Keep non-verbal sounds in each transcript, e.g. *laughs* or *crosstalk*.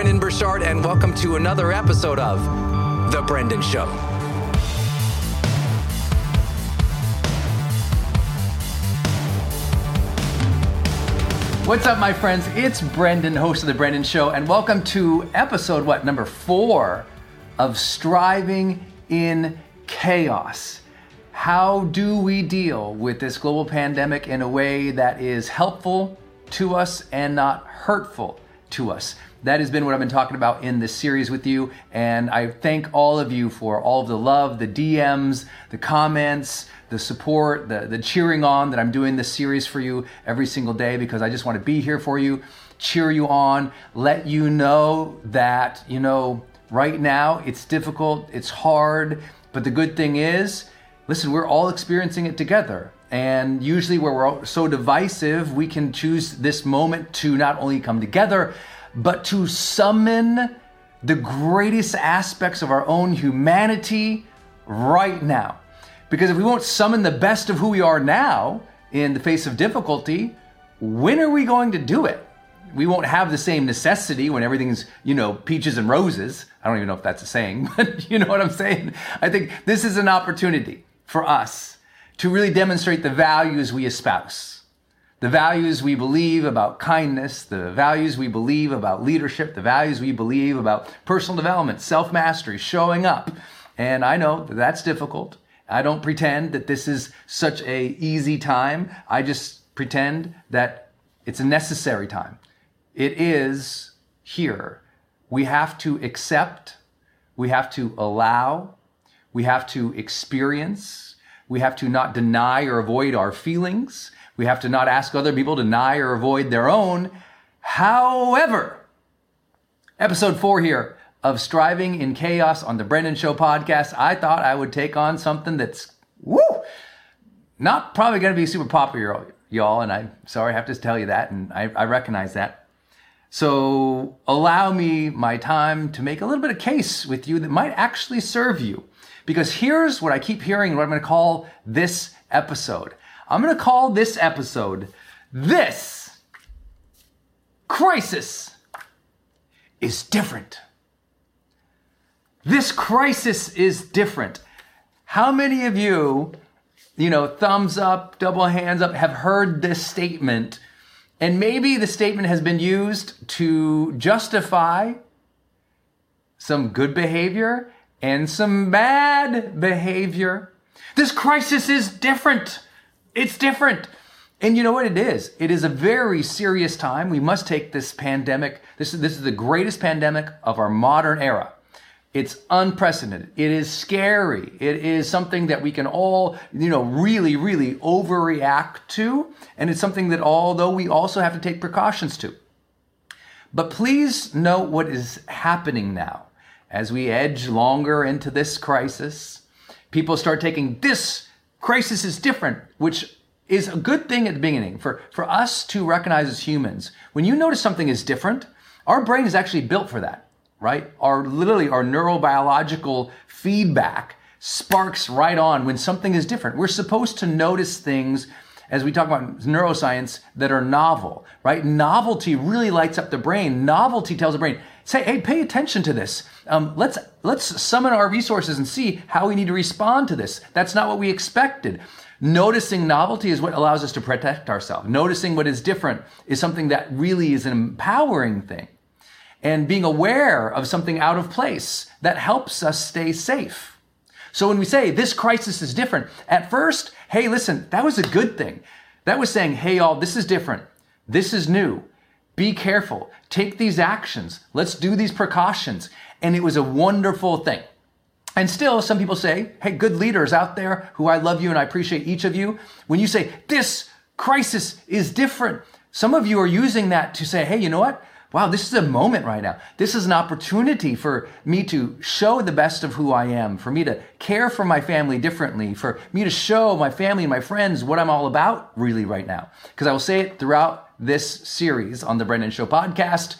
It's Brendon Burchard, and welcome to another episode of The Brendon Show. What's up, my friends? It's Brendon, host of The Brendon Show, and welcome to episode, what, number four of Striving in Chaos. How do we deal with this global pandemic in a way that is helpful to us and not hurtful to us. That has been what I've been talking about in this series with you. And I thank all of you for all of the love, the DMs, the comments, the support, the, the cheering on that I'm doing this series for you every single day because I just want to be here for you, cheer you on, let you know that, you know, right now it's difficult, it's hard, but the good thing is, listen, we're all experiencing it together. And usually, where we're so divisive, we can choose this moment to not only come together, but to summon the greatest aspects of our own humanity right now. Because if we won't summon the best of who we are now in the face of difficulty, when are we going to do it? we won't have the same necessity when everything's, you know, peaches and roses. I don't even know if that's a saying, *laughs* but you know what I'm saying? I think this is an opportunity for us to really demonstrate the values we espouse. The values we believe about kindness, the values we believe about leadership, the values we believe about personal development, self mastery, showing up. And I know that that's difficult. I don't pretend that this is such a easy time. I just pretend that it's a necessary time. It is here. We have to accept, we have to allow, we have to experience, we have to not deny or avoid our feelings, we have to not ask other people to deny or avoid their own. However, episode four here of Striving in Chaos on the Brendon Show podcast, I thought I would take on something that's, woo, not probably going to be super popular, y'all. And I'm sorry I have to tell you that. And I, I recognize that. So allow me my time to make a little bit of case with you that might actually serve you. Because here's what I keep hearing, what I'm going to call this episode. I'm going to call this episode This Crisis is Different. This crisis is different. How many of you, you know, thumbs up, double hands up, have heard this statement and maybe the statement has been used to justify some good behavior and some bad behavior. This crisis is different. It's different. And you know what it is? It is a very serious time. We must take this pandemic. This is, this is the greatest pandemic of our modern era. It's unprecedented. It is scary. It is something that we can all, you know, really, really overreact to. And it's something that although we also have to take precautions to. But please note what is happening now. As we edge longer into this crisis, people start taking this crisis is different, which is a good thing at the beginning for, for us to recognize as humans. When you notice something is different, our brain is actually built for that right? Our literally our neurobiological feedback sparks right on when something is different. We're supposed to notice things as we talk about neuroscience that are novel, right? Novelty really lights up the brain. Novelty tells the brain, say, hey, pay attention to this. Um, let's let's summon our resources and see how we need to respond to this. That's not what we expected. Noticing novelty is what allows us to protect ourselves. Noticing what is different is something that really is an empowering thing and being aware of something out of place that helps us stay safe. So when we say this crisis is different, at first, hey, listen, that was a good thing. That was saying, hey, y'all, this is different. This is new. Be careful. Take these actions. Let's do these precautions. And it was a wonderful thing. And still, some people say, hey, good leaders out there who I love you and I appreciate each of you. When you say this crisis is different, some of you are using that to say, hey, you know what? wow, this is a moment right now. This is an opportunity for me to show the best of who I am, for me to care for my family differently, for me to show my family and my friends what I'm all about really right now. Because I will say it throughout this series on the Brendon Show podcast.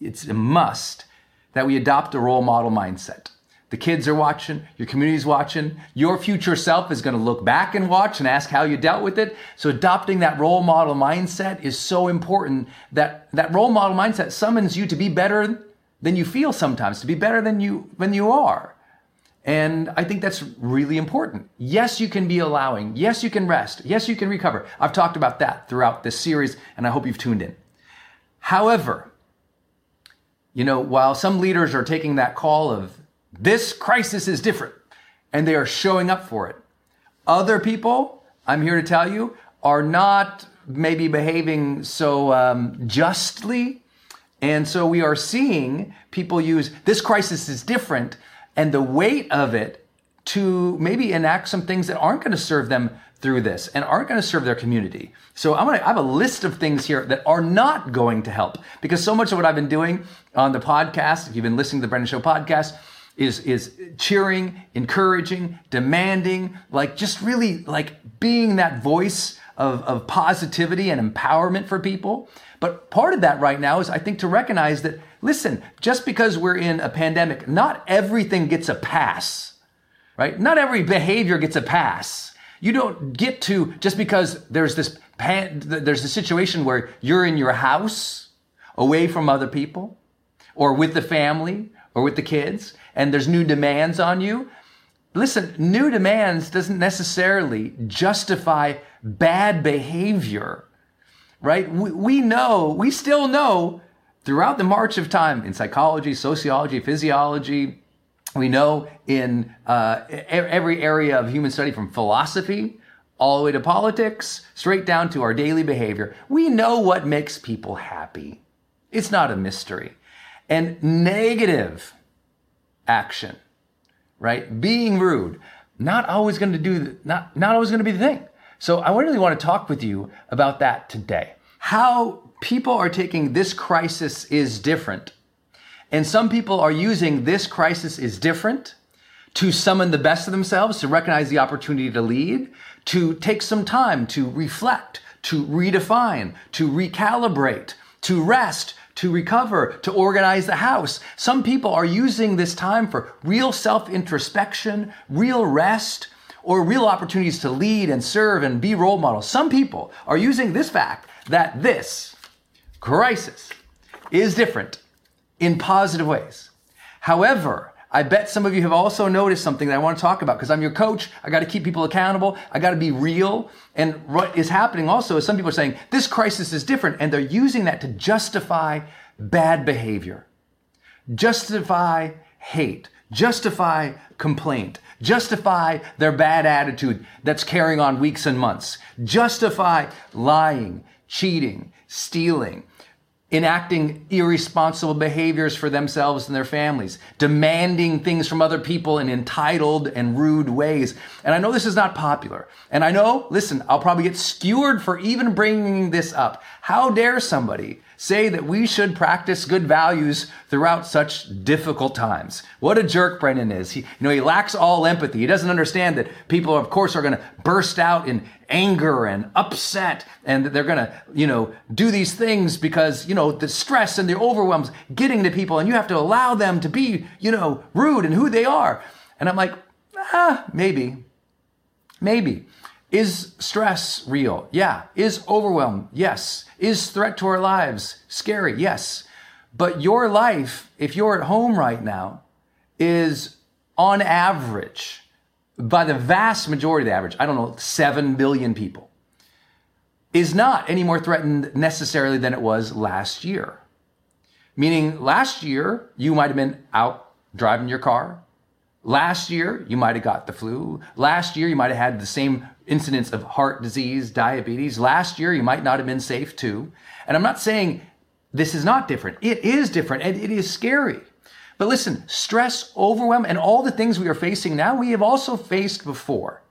It's a must that we adopt a role model mindset. The kids are watching, your community's watching, your future self is going to look back and watch and ask how you dealt with it. So adopting that role model mindset is so important that that role model mindset summons you to be better than you feel sometimes, to be better than you than you are. And I think that's really important. Yes, you can be allowing. Yes, you can rest. Yes, you can recover. I've talked about that throughout this series and I hope you've tuned in. However, you know, while some leaders are taking that call of this crisis is different and they are showing up for it. Other people, I'm here to tell you, are not maybe behaving so um, justly. And so we are seeing people use this crisis is different and the weight of it to maybe enact some things that aren't going to serve them through this and aren't going to serve their community. So I'm going to I have a list of things here that are not going to help because so much of what I've been doing on the podcast, if you've been listening to the Brendon Show podcast, is is cheering, encouraging, demanding, like just really like being that voice of, of positivity and empowerment for people. But part of that right now is I think to recognize that listen, just because we're in a pandemic, not everything gets a pass. Right? Not every behavior gets a pass. You don't get to just because there's this pan, there's a situation where you're in your house away from other people or with the family or with the kids and there's new demands on you. Listen, new demands doesn't necessarily justify bad behavior, right? We, we know, we still know throughout the march of time in psychology, sociology, physiology, we know in uh, every area of human study from philosophy all the way to politics, straight down to our daily behavior, we know what makes people happy. It's not a mystery. And negative action, right? Being rude, not always going to do, not, not always going to be the thing. So I really want to talk with you about that today. How people are taking this crisis is different. And some people are using this crisis is different to summon the best of themselves, to recognize the opportunity to lead, to take some time to reflect, to redefine, to recalibrate, to rest, to recover, to organize the house. Some people are using this time for real self introspection, real rest, or real opportunities to lead and serve and be role models. Some people are using this fact that this crisis is different in positive ways. However, I bet some of you have also noticed something that I want to talk about because I'm your coach. I got to keep people accountable. I got to be real. And what is happening also is some people are saying this crisis is different and they're using that to justify bad behavior, justify hate, justify complaint, justify their bad attitude that's carrying on weeks and months, justify lying, cheating, stealing, enacting irresponsible behaviors for themselves and their families, demanding things from other people in entitled and rude ways. And I know this is not popular. And I know, listen, I'll probably get skewered for even bringing this up. How dare somebody say that we should practice good values throughout such difficult times. What a jerk Brendon is. He, you know, he lacks all empathy. He doesn't understand that people, of course, are going to burst out in anger and upset and they're going to, you know, do these things because, you know, the stress and the overwhelms getting to people and you have to allow them to be, you know, rude and who they are. And I'm like, ah, maybe, maybe. Is stress real? Yeah. Is overwhelm? Yes. Is threat to our lives scary? Yes. But your life, if you're at home right now, is on average, by the vast majority of the average, I don't know, 7 billion people, is not any more threatened necessarily than it was last year. Meaning, last year, you might have been out driving your car. Last year, you might have got the flu. Last year, you might have had the same incidence of heart disease, diabetes. Last year, you might not have been safe too. And I'm not saying this is not different. It is different and it is scary. But listen, stress, overwhelm, and all the things we are facing now, we have also faced before,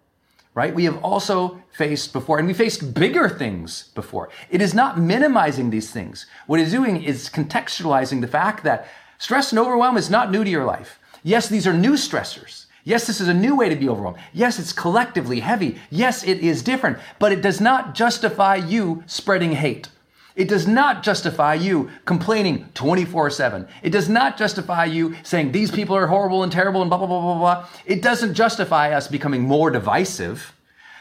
right? We have also faced before, and we faced bigger things before. It is not minimizing these things. What it is doing is contextualizing the fact that stress and overwhelm is not new to your life. Yes, these are new stressors. Yes, this is a new way to be overwhelmed. Yes, it's collectively heavy. Yes, it is different, but it does not justify you spreading hate. It does not justify you complaining 24 7. It does not justify you saying these people are horrible and terrible and blah, blah, blah, blah, blah. It doesn't justify us becoming more divisive.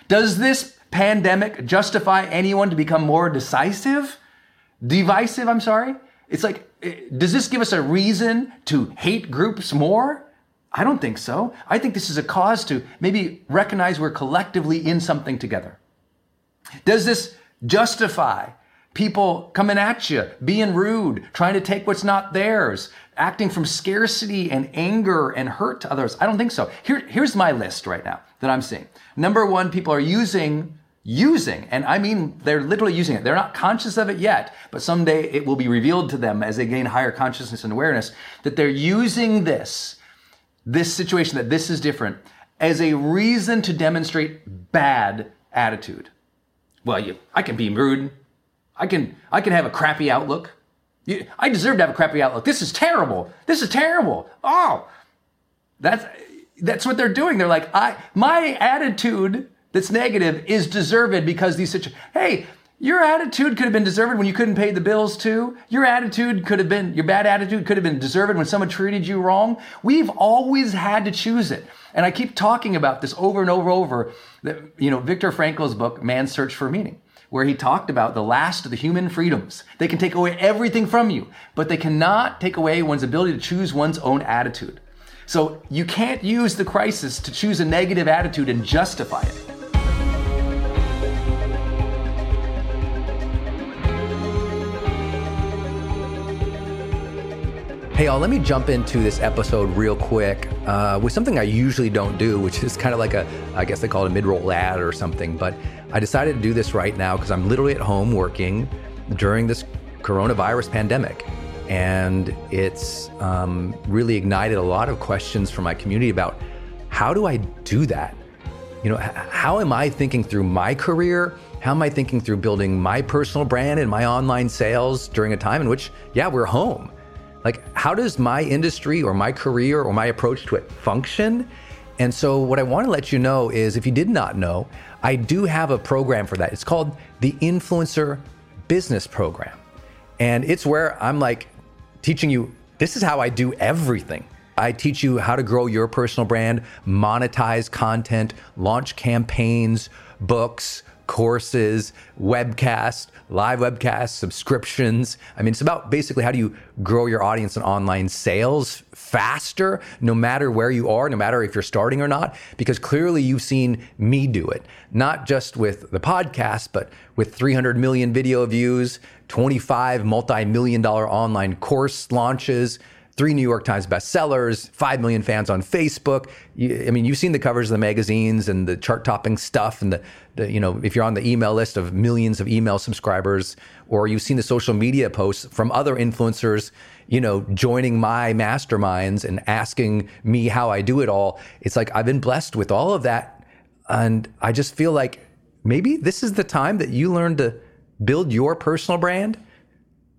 Does this pandemic justify anyone to become more decisive? Divisive, I'm sorry? It's like, does this give us a reason to hate groups more? I don't think so. I think this is a cause to maybe recognize we're collectively in something together. Does this justify people coming at you, being rude, trying to take what's not theirs, acting from scarcity and anger and hurt to others? I don't think so. Here, here's my list right now that I'm seeing. Number one, people are using using, and I mean they're literally using it. They're not conscious of it yet, but someday it will be revealed to them as they gain higher consciousness and awareness that they're using this this situation, that this is different, as a reason to demonstrate bad attitude. Well, you, I can be rude. I can, I can have a crappy outlook. You, I deserve to have a crappy outlook. This is terrible. This is terrible. Oh, that's, that's what they're doing. They're like, I, my attitude that's negative is deserved because these situations, hey, Your attitude could have been deserved when you couldn't pay the bills too. Your attitude could have been, your bad attitude could have been deserved when someone treated you wrong. We've always had to choose it. And I keep talking about this over and over and over. That, you know, Viktor Frankl's book, Man's Search for Meaning, where he talked about the last of the human freedoms. They can take away everything from you, but they cannot take away one's ability to choose one's own attitude. So you can't use the crisis to choose a negative attitude and justify it. Hey, y'all, let me jump into this episode real quick uh, with something I usually don't do, which is kind of like a, I guess they call it a mid roll ad or something. But I decided to do this right now because I'm literally at home working during this coronavirus pandemic. And it's um, really ignited a lot of questions from my community about how do I do that? You know, how am I thinking through my career? How am I thinking through building my personal brand and my online sales during a time in which, yeah, we're home? Like, how does my industry or my career or my approach to it function? And so, what I want to let you know is if you did not know, I do have a program for that. It's called the Influencer Business Program. And it's where I'm like teaching you this is how I do everything. I teach you how to grow your personal brand, monetize content, launch campaigns, books, courses, webcasts, live webcasts, subscriptions. I mean, it's about basically how do you grow your audience and online sales faster, no matter where you are, no matter if you're starting or not, because clearly you've seen me do it, not just with the podcast, but with 300 million video views, 25 multi million dollar online course launches three New York Times bestsellers, five million fans on Facebook. You, I mean, you've seen the covers of the magazines and the chart-topping stuff, and the, the, you know, if you're on the email list of millions of email subscribers, or you've seen the social media posts from other influencers, you know, joining my masterminds and asking me how I do it all. It's like I've been blessed with all of that, and I just feel like maybe this is the time that you learn to build your personal brand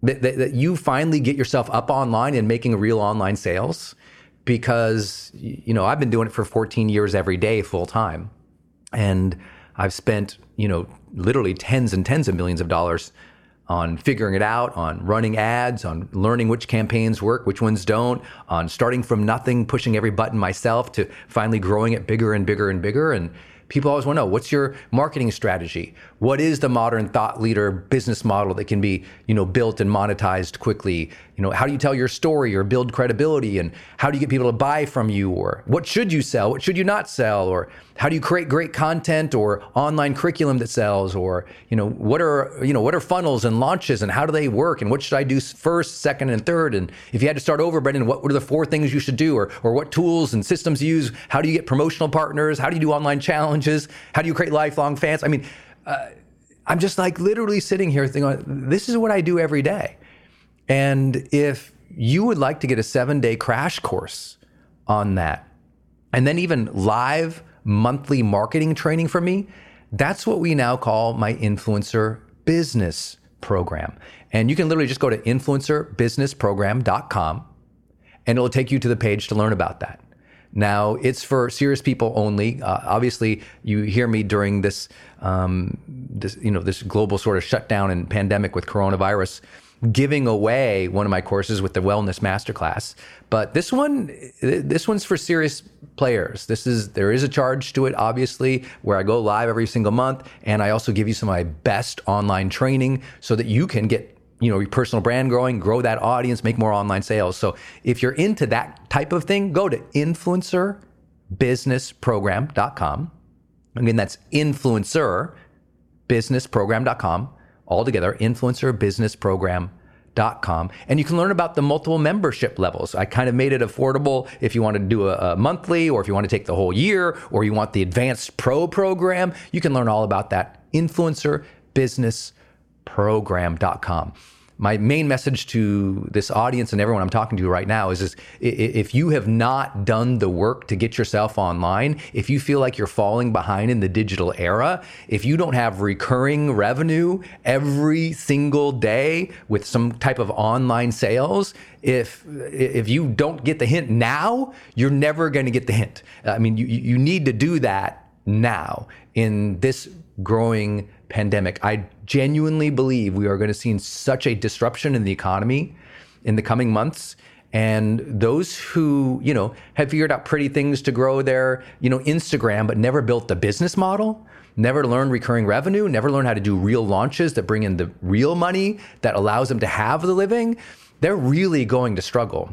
that, that, that you finally get yourself up online and making real online sales because you know I've been doing it for 14 years every day full time. And I've spent you know literally tens and tens of millions of dollars on figuring it out, on running ads, on learning which campaigns work, which ones don't, on starting from nothing, pushing every button myself to finally growing it bigger and bigger and bigger. And People always want to know what's your marketing strategy? What is the modern thought leader business model that can be, you know, built and monetized quickly? You know, how do you tell your story or build credibility and how do you get people to buy from you or what should you sell? What should you not sell? Or how do you create great content or online curriculum that sells or, you know, what are, you know, what are funnels and launches and how do they work and what should I do first, second and third? And if you had to start over, Brendon, what were the four things you should do or or what tools and systems you use? How do you get promotional partners? How do you do online challenges? How do you create lifelong fans? I mean, uh, I'm just like literally sitting here thinking, this is what I do every day. And if you would like to get a seven day crash course on that, and then even live monthly marketing training from me, that's what we now call my influencer business program. And you can literally just go to influencerbusinessprogram.com and it'll take you to the page to learn about that. Now, it's for serious people only. Uh, obviously, you hear me during this, um, this, you know, this global sort of shutdown and pandemic with coronavirus giving away one of my courses with the wellness masterclass. But this one, this one's for serious players. This is there is a charge to it, obviously, where I go live every single month, and I also give you some of my best online training so that you can get you know your personal brand growing, grow that audience, make more online sales. So if you're into that type of thing, go to influencerbusinessprogram.com. Again, that's influencerbusinessprogram.com altogether, influencerbusinessprogram.com. And you can learn about the multiple membership levels. I kind of made it affordable if you want to do a, a, monthly or if you want to take the whole year or you want the advanced pro program. You can learn all about that. Influencerbusinessprogram.com my main message to this audience and everyone I'm talking to right now is, is if you have not done the work to get yourself online, if you feel like you're falling behind in the digital era, if you don't have recurring revenue every single day with some type of online sales, if if you don't get the hint now, you're never going to get the hint. I mean, you you need to do that now in this growing pandemic. I genuinely believe we are going to see such a disruption in the economy in the coming months. And those who, you know, have figured out pretty things to grow their, you know, Instagram, but never built the business model, never learned recurring revenue, never learned how to do real launches that bring in the real money that allows them to have the living, they're really going to struggle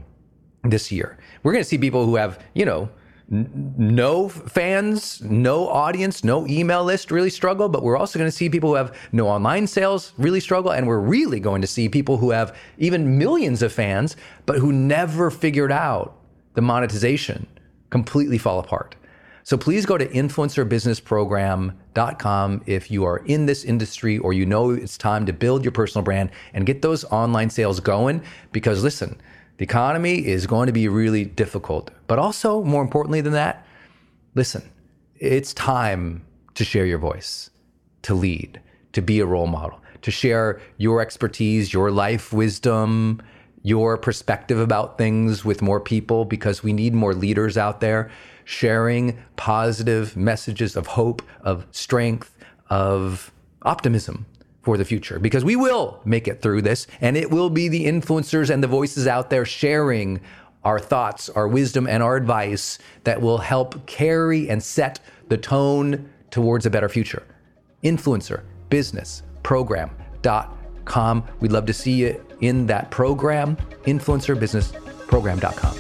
this year. We're going to see people who have, you know, no fans, no audience, no email list really struggle, but we're also going to see people who have no online sales really struggle. And we're really going to see people who have even millions of fans, but who never figured out the monetization completely fall apart. So please go to influencerbusinessprogram.com if you are in this industry or you know it's time to build your personal brand and get those online sales going. Because listen, the economy is going to be really difficult. But also, more importantly than that, listen, it's time to share your voice, to lead, to be a role model, to share your expertise, your life wisdom, your perspective about things with more people because we need more leaders out there sharing positive messages of hope, of strength, of optimism for the future because we will make it through this and it will be the influencers and the voices out there sharing our thoughts, our wisdom, and our advice that will help carry and set the tone towards a better future. Influencer business program.com. We'd love to see you in that program, influencerbusinessprogram.com.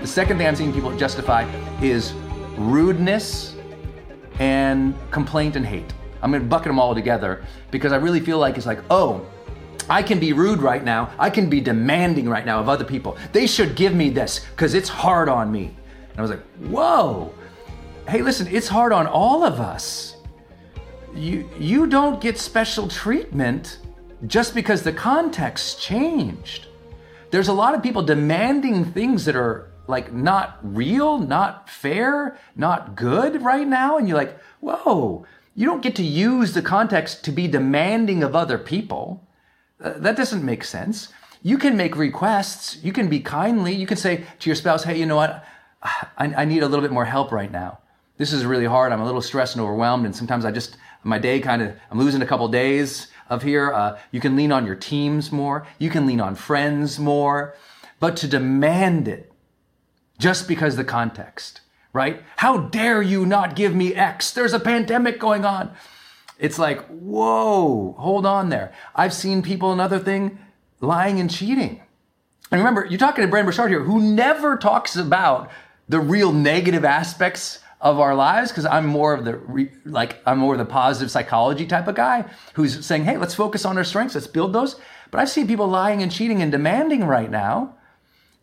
The second thing I'm seeing people justify is rudeness and complaint and hate. I'm gonna bucket them all together because I really feel like it's like, oh, I can be rude right now. I can be demanding right now of other people. They should give me this because it's hard on me. And I was like, whoa. Hey, listen, it's hard on all of us. You, you don't get special treatment just because the context changed. There's a lot of people demanding things that are like not real, not fair, not good right now. And you're like, whoa, you don't get to use the context to be demanding of other people. Uh, that doesn't make sense. You can make requests. You can be kindly. You can say to your spouse, hey, you know what? I, I need a little bit more help right now. This is really hard. I'm a little stressed and overwhelmed. And sometimes I just, my day kind of, I'm losing a couple days of here. Uh, you can lean on your teams more. You can lean on friends more. But to demand it, just because the context, right? How dare you not give me X? There's a pandemic going on. It's like, whoa, hold on there. I've seen people, another thing, lying and cheating. And remember, you're talking to Brendon Burchard here, who never talks about the real negative aspects of our lives because I'm more of the like I'm more of the positive psychology type of guy who's saying, "Hey, let's focus on our strengths, let's build those." But I've seen people lying and cheating and demanding right now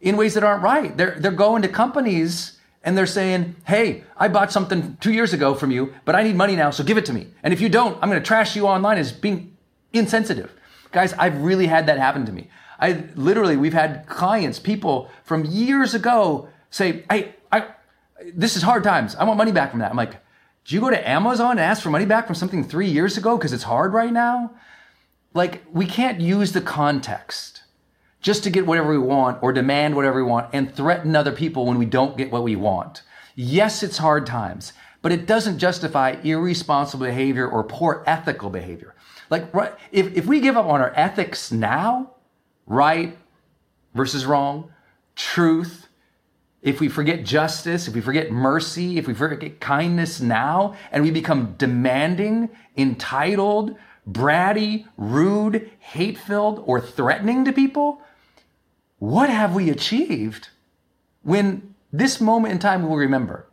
in ways that aren't right. They're, they're going to companies and they're saying, Hey, I bought something two years ago from you, but I need money now, so give it to me. And if you don't, I'm going to trash you online as being insensitive. Guys, I've really had that happen to me. I literally, we've had clients, people from years ago say, Hey, I, this is hard times. I want money back from that. I'm like, do you go to Amazon and ask for money back from something three years ago because it's hard right now? Like, we can't use the context just to get whatever we want or demand whatever we want and threaten other people when we don't get what we want. Yes, it's hard times, but it doesn't justify irresponsible behavior or poor ethical behavior. Like, right, if, if we give up on our ethics now, right versus wrong, truth, if we forget justice, if we forget mercy, if we forget kindness now, and we become demanding, entitled, bratty, rude, hate filled, or threatening to people, what have we achieved when this moment in time we'll remember?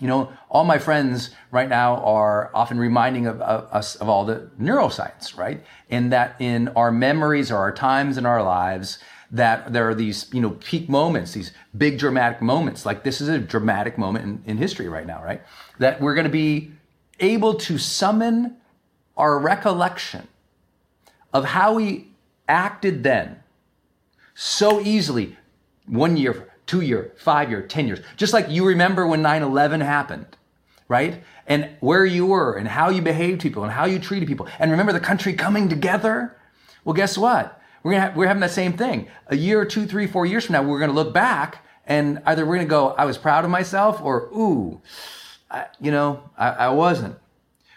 You know, all my friends right now are often reminding of, of, us of all the neuroscience, right? And that in our memories or our times in our lives, that there are these, you know, peak moments, these big dramatic moments. Like this is a dramatic moment in, in history right now, right? That we're going to be able to summon our recollection of how we acted then so easily one year, two year, five year, 10 years. Just like you remember when 9 11 happened, right? And where you were and how you behaved to people and how you treated people. And remember the country coming together? Well, guess what? We're, gonna have, we're having that same thing. A year, two, three, four years from now, we're going to look back and either we're going to go, I was proud of myself or, ooh, I, you know, I, I wasn't.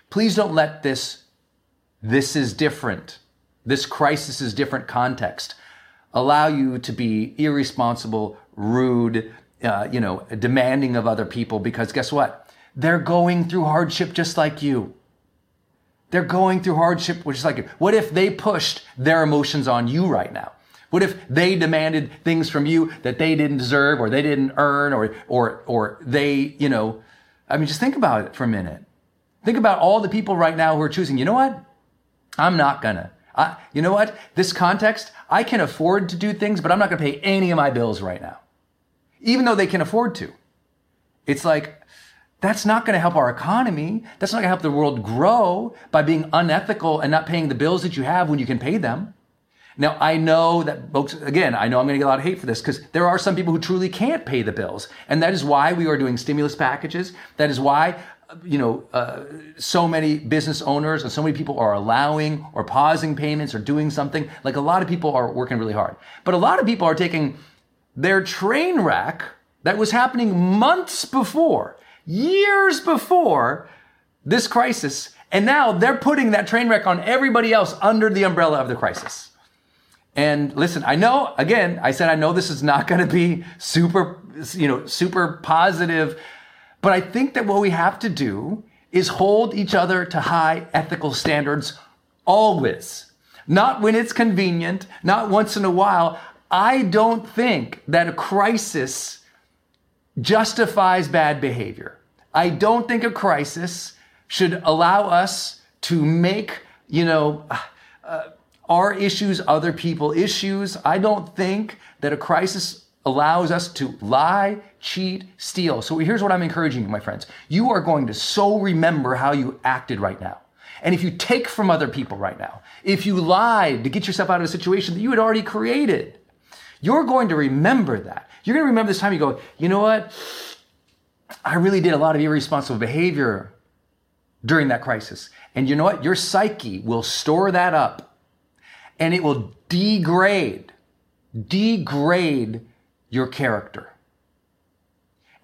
Please don't let this, this is different, this crisis is different context, allow you to be irresponsible, rude, uh, you know, demanding of other people because guess what? They're going through hardship just like you. They're going through hardship just like you. What if they pushed their emotions on you right now? What if they demanded things from you that they didn't deserve or they didn't earn or, or, or they, you know, I mean, just think about it for a minute. Think about all the people right now who are choosing, you know what? I'm not gonna. I, you know what? This context, I can afford to do things, but I'm not gonna pay any of my bills right now. Even though they can afford to. It's like, that's not going to help our economy. That's not going to help the world grow by being unethical and not paying the bills that you have when you can pay them. Now, I know that folks, again, I know I'm going to get a lot of hate for this because there are some people who truly can't pay the bills. And that is why we are doing stimulus packages. That is why, you know, uh, so many business owners and so many people are allowing or pausing payments or doing something. Like a lot of people are working really hard. But a lot of people are taking their train wreck that was happening months before years before this crisis. And now they're putting that train wreck on everybody else under the umbrella of the crisis. And listen, I know, again, I said, I know this is not going to be super, you know, super positive, but I think that what we have to do is hold each other to high ethical standards always. Not when it's convenient, not once in a while. I don't think that a crisis justifies bad behavior. I don't think a crisis should allow us to make, you know, uh, our issues other people issues. I don't think that a crisis allows us to lie, cheat, steal. So here's what I'm encouraging you, my friends. You are going to so remember how you acted right now. And if you take from other people right now, if you lied to get yourself out of a situation that you had already created, you're going to remember that. You're going to remember this time you go, you know what? I really did a lot of irresponsible behavior during that crisis. And you know what? Your psyche will store that up and it will degrade, degrade your character.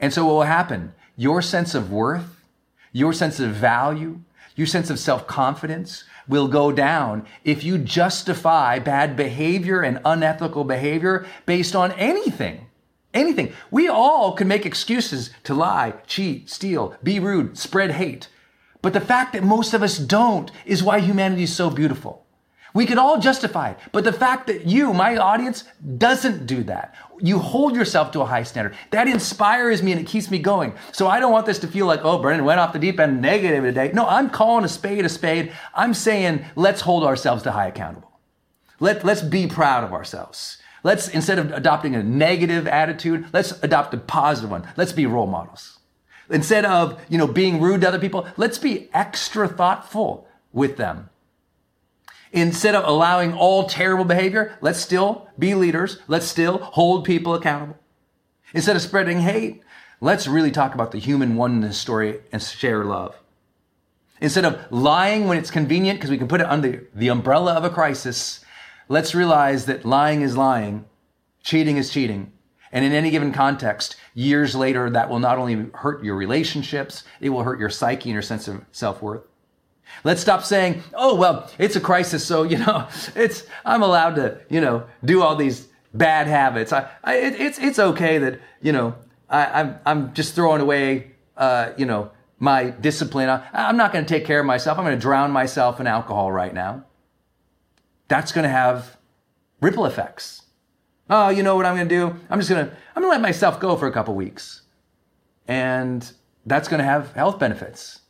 And so what will happen? Your sense of worth, your sense of value, your sense of self confidence will go down if you justify bad behavior and unethical behavior based on anything. Anything. We all can make excuses to lie, cheat, steal, be rude, spread hate. But the fact that most of us don't is why humanity is so beautiful. We could all justify it, but the fact that you, my audience, doesn't do that. You hold yourself to a high standard. That inspires me and it keeps me going. So I don't want this to feel like, oh, Brendon went off the deep end negative today. No, I'm calling a spade a spade. I'm saying let's hold ourselves to high accountable. Let, let's be proud of ourselves. Let's, instead of adopting a negative attitude, let's adopt a positive one. Let's be role models. Instead of, you know, being rude to other people, let's be extra thoughtful with them. Instead of allowing all terrible behavior, let's still be leaders. Let's still hold people accountable. Instead of spreading hate, let's really talk about the human oneness story and share love. Instead of lying when it's convenient, because we can put it under the umbrella of a crisis, let's realize that lying is lying, cheating is cheating. And in any given context, years later, that will not only hurt your relationships, it will hurt your psyche and your sense of self worth. Let's stop saying, oh, well, it's a crisis, so, you know, *laughs* it's, I'm allowed to, you know, do all these bad habits. I, I it, it's, it's okay that, you know, I, I'm, I'm just throwing away, uh, you know, my discipline. I, I'm not going to take care of myself. I'm going to drown myself in alcohol right now that's going to have ripple effects. Oh, you know what I'm going to do? I'm just going to I'm going to let myself go for a couple weeks. And that's going to have health benefits.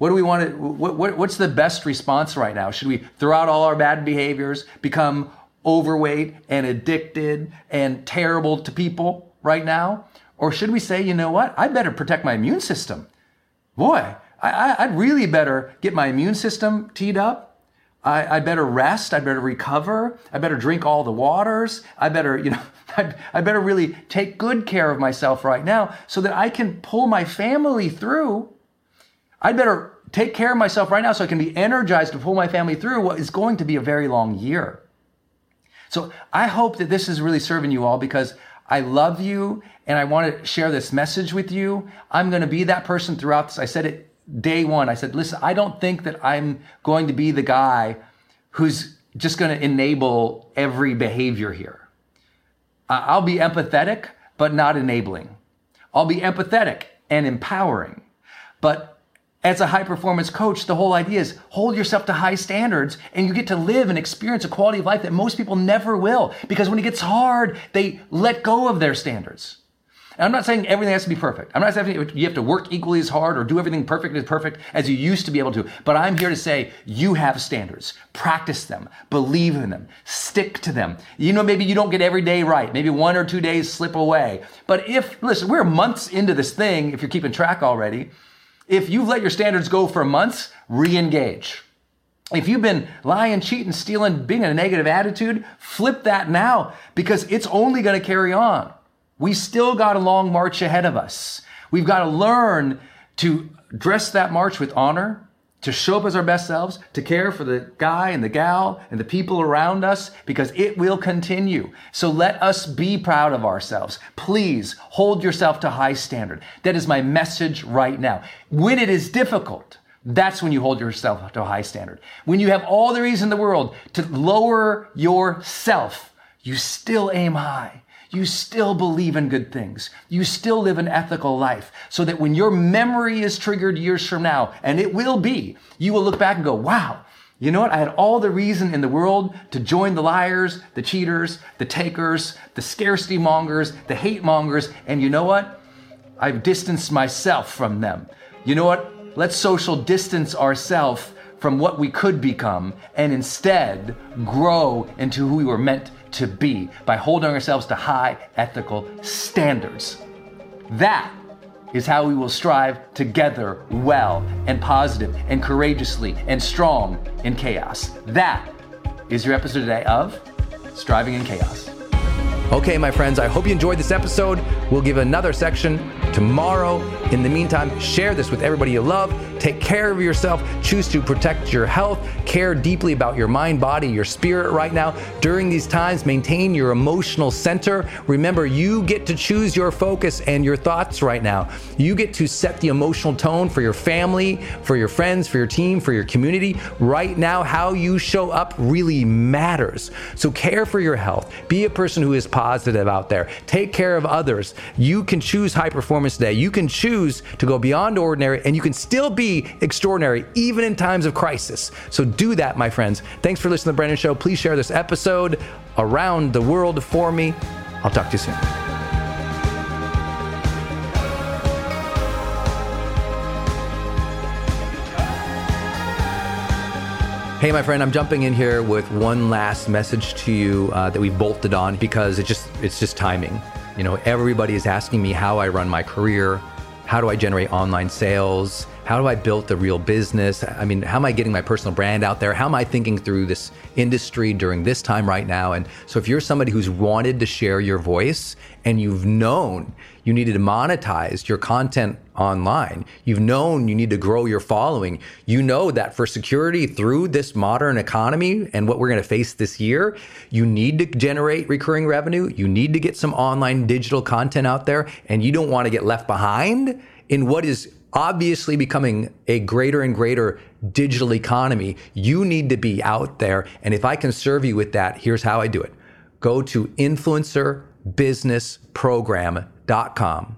What do we want to what, what, what's the best response right now? Should we throw out all our bad behaviors, become overweight and addicted and terrible to people right now? Or should we say, you know what? I better protect my immune system. Boy, I, would really better get my immune system teed up I, I, better rest. I better recover. I better drink all the waters. I better, you know, *laughs* I, I, better really take good care of myself right now so that I can pull my family through. I better take care of myself right now so I can be energized to pull my family through what is going to be a very long year. So I hope that this is really serving you all because I love you and I want to share this message with you. I'm going to be that person throughout this. I said it day one. I said, listen, I don't think that I'm going to be the guy who's just going to enable every behavior here. I'll be empathetic, but not enabling. I'll be empathetic and empowering. But as a high performance coach, the whole idea is hold yourself to high standards and you get to live and experience a quality of life that most people never will. Because when it gets hard, they let go of their standards. And I'm not saying everything has to be perfect. I'm not saying you have to work equally as hard or do everything perfect as perfect as you used to be able to. But I'm here to say you have standards. Practice them. Believe in them. Stick to them. You know, maybe you don't get every day right. Maybe one or two days slip away. But if, listen, we're months into this thing, if you're keeping track already, if you've let your standards go for months, re-engage. If you've been lying, cheating, stealing, being in a negative attitude, flip that now because it's only going to carry on. We still got a long march ahead of us. We've got to learn to dress that march with honor, to show up as our best selves, to care for the guy and the gal and the people around us because it will continue. So let us be proud of ourselves. Please hold yourself to high standard. That is my message right now. When it is difficult, that's when you hold yourself to a high standard. When you have all the reason in the world to lower yourself, you still aim high you still believe in good things. You still live an ethical life so that when your memory is triggered years from now, and it will be, you will look back and go, wow, you know what? I had all the reason in the world to join the liars, the cheaters, the takers, the scarcity mongers, the hate mongers. And you know what? I've distanced myself from them. You know what? Let's social distance ourselves from what we could become and instead grow into who we were meant to be by holding ourselves to high ethical standards. That is how we will strive together well and positive and courageously and strong in chaos. That is your episode today of Striving in Chaos. Okay, my friends, I hope you enjoyed this episode. We'll give another section tomorrow. In the meantime, share this with everybody you love. Take care of yourself. Choose to protect your health. Care deeply about your mind, body, your spirit right now. During these times, maintain your emotional center. Remember, you get to choose your focus and your thoughts right now. You get to set the emotional tone for your family, for your friends, for your team, for your community. Right now, how you show up really matters. So care for your health. Be a person who is positive out there. Take care of others. You can choose high performance today. You can choose to go beyond ordinary and you can still be extraordinary even in times of crisis. So do that, my friends. Thanks for listening to the Brendon Show. Please share this episode around the world for me. I'll talk to you soon. Hey, my friend, I'm jumping in here with one last message to you uh, that we've bolted on because it just it's just timing. You know, everybody is asking me how I run my career, how do I generate online sales, how do I build the real business? I mean, how am I getting my personal brand out there? How am I thinking through this industry during this time right now? And so, if you're somebody who's wanted to share your voice and you've known you needed to monetize your content online, you've known you need to grow your following, you know that for security through this modern economy and what we're going to face this year, you need to generate recurring revenue, you need to get some online digital content out there, and you don't want to get left behind in what is obviously becoming a greater and greater digital economy, you need to be out there. And if I can serve you with that, here's how I do it go to influencerbusinessprogram.com.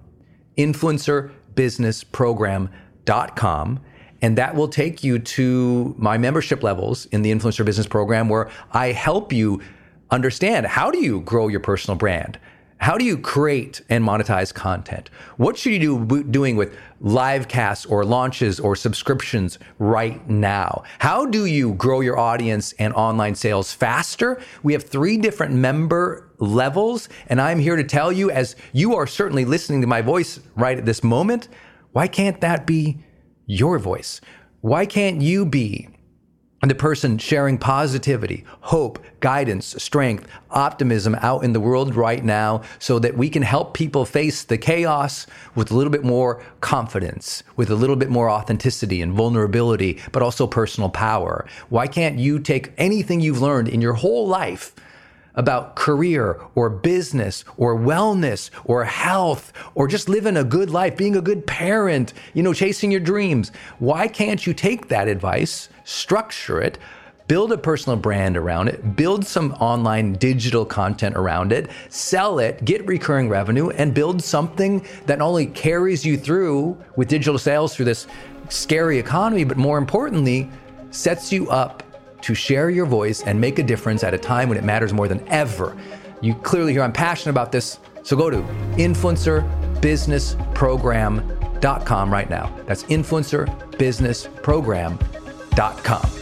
Influencerbusinessprogram.com. And that will take you to my membership levels in the Influencer Business Program where I help you understand how do you grow your personal brand? How do you create and monetize content? What should you do doing with live casts or launches or subscriptions right now? How do you grow your audience and online sales faster? We have three different member levels, and I'm here to tell you, as you are certainly listening to my voice right at this moment, why can't that be your voice? Why can't you be the person sharing positivity, hope, guidance, strength, optimism out in the world right now so that we can help people face the chaos with a little bit more confidence, with a little bit more authenticity and vulnerability, but also personal power. Why can't you take anything you've learned in your whole life about career or business or wellness or health or just living a good life, being a good parent, you know, chasing your dreams. Why can't you take that advice, structure it, build a personal brand around it, build some online digital content around it, sell it, get recurring revenue, and build something that not only carries you through with digital sales through this scary economy, but more importantly, sets you up to share your voice and make a difference at a time when it matters more than ever. You clearly hear I'm passionate about this, so go to influencerbusinessprogram.com right now. That's influencerbusinessprogram.com.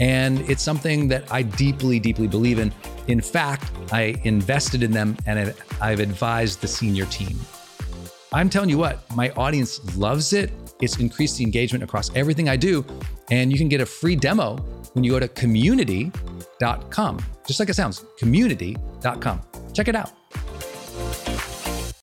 And it's something that I deeply, deeply believe in. In fact, I invested in them and I've advised the senior team. I'm telling you what, my audience loves it. It's increased the engagement across everything I do. And you can get a free demo when you go to community.com. Just like it sounds, community.com. Check it out.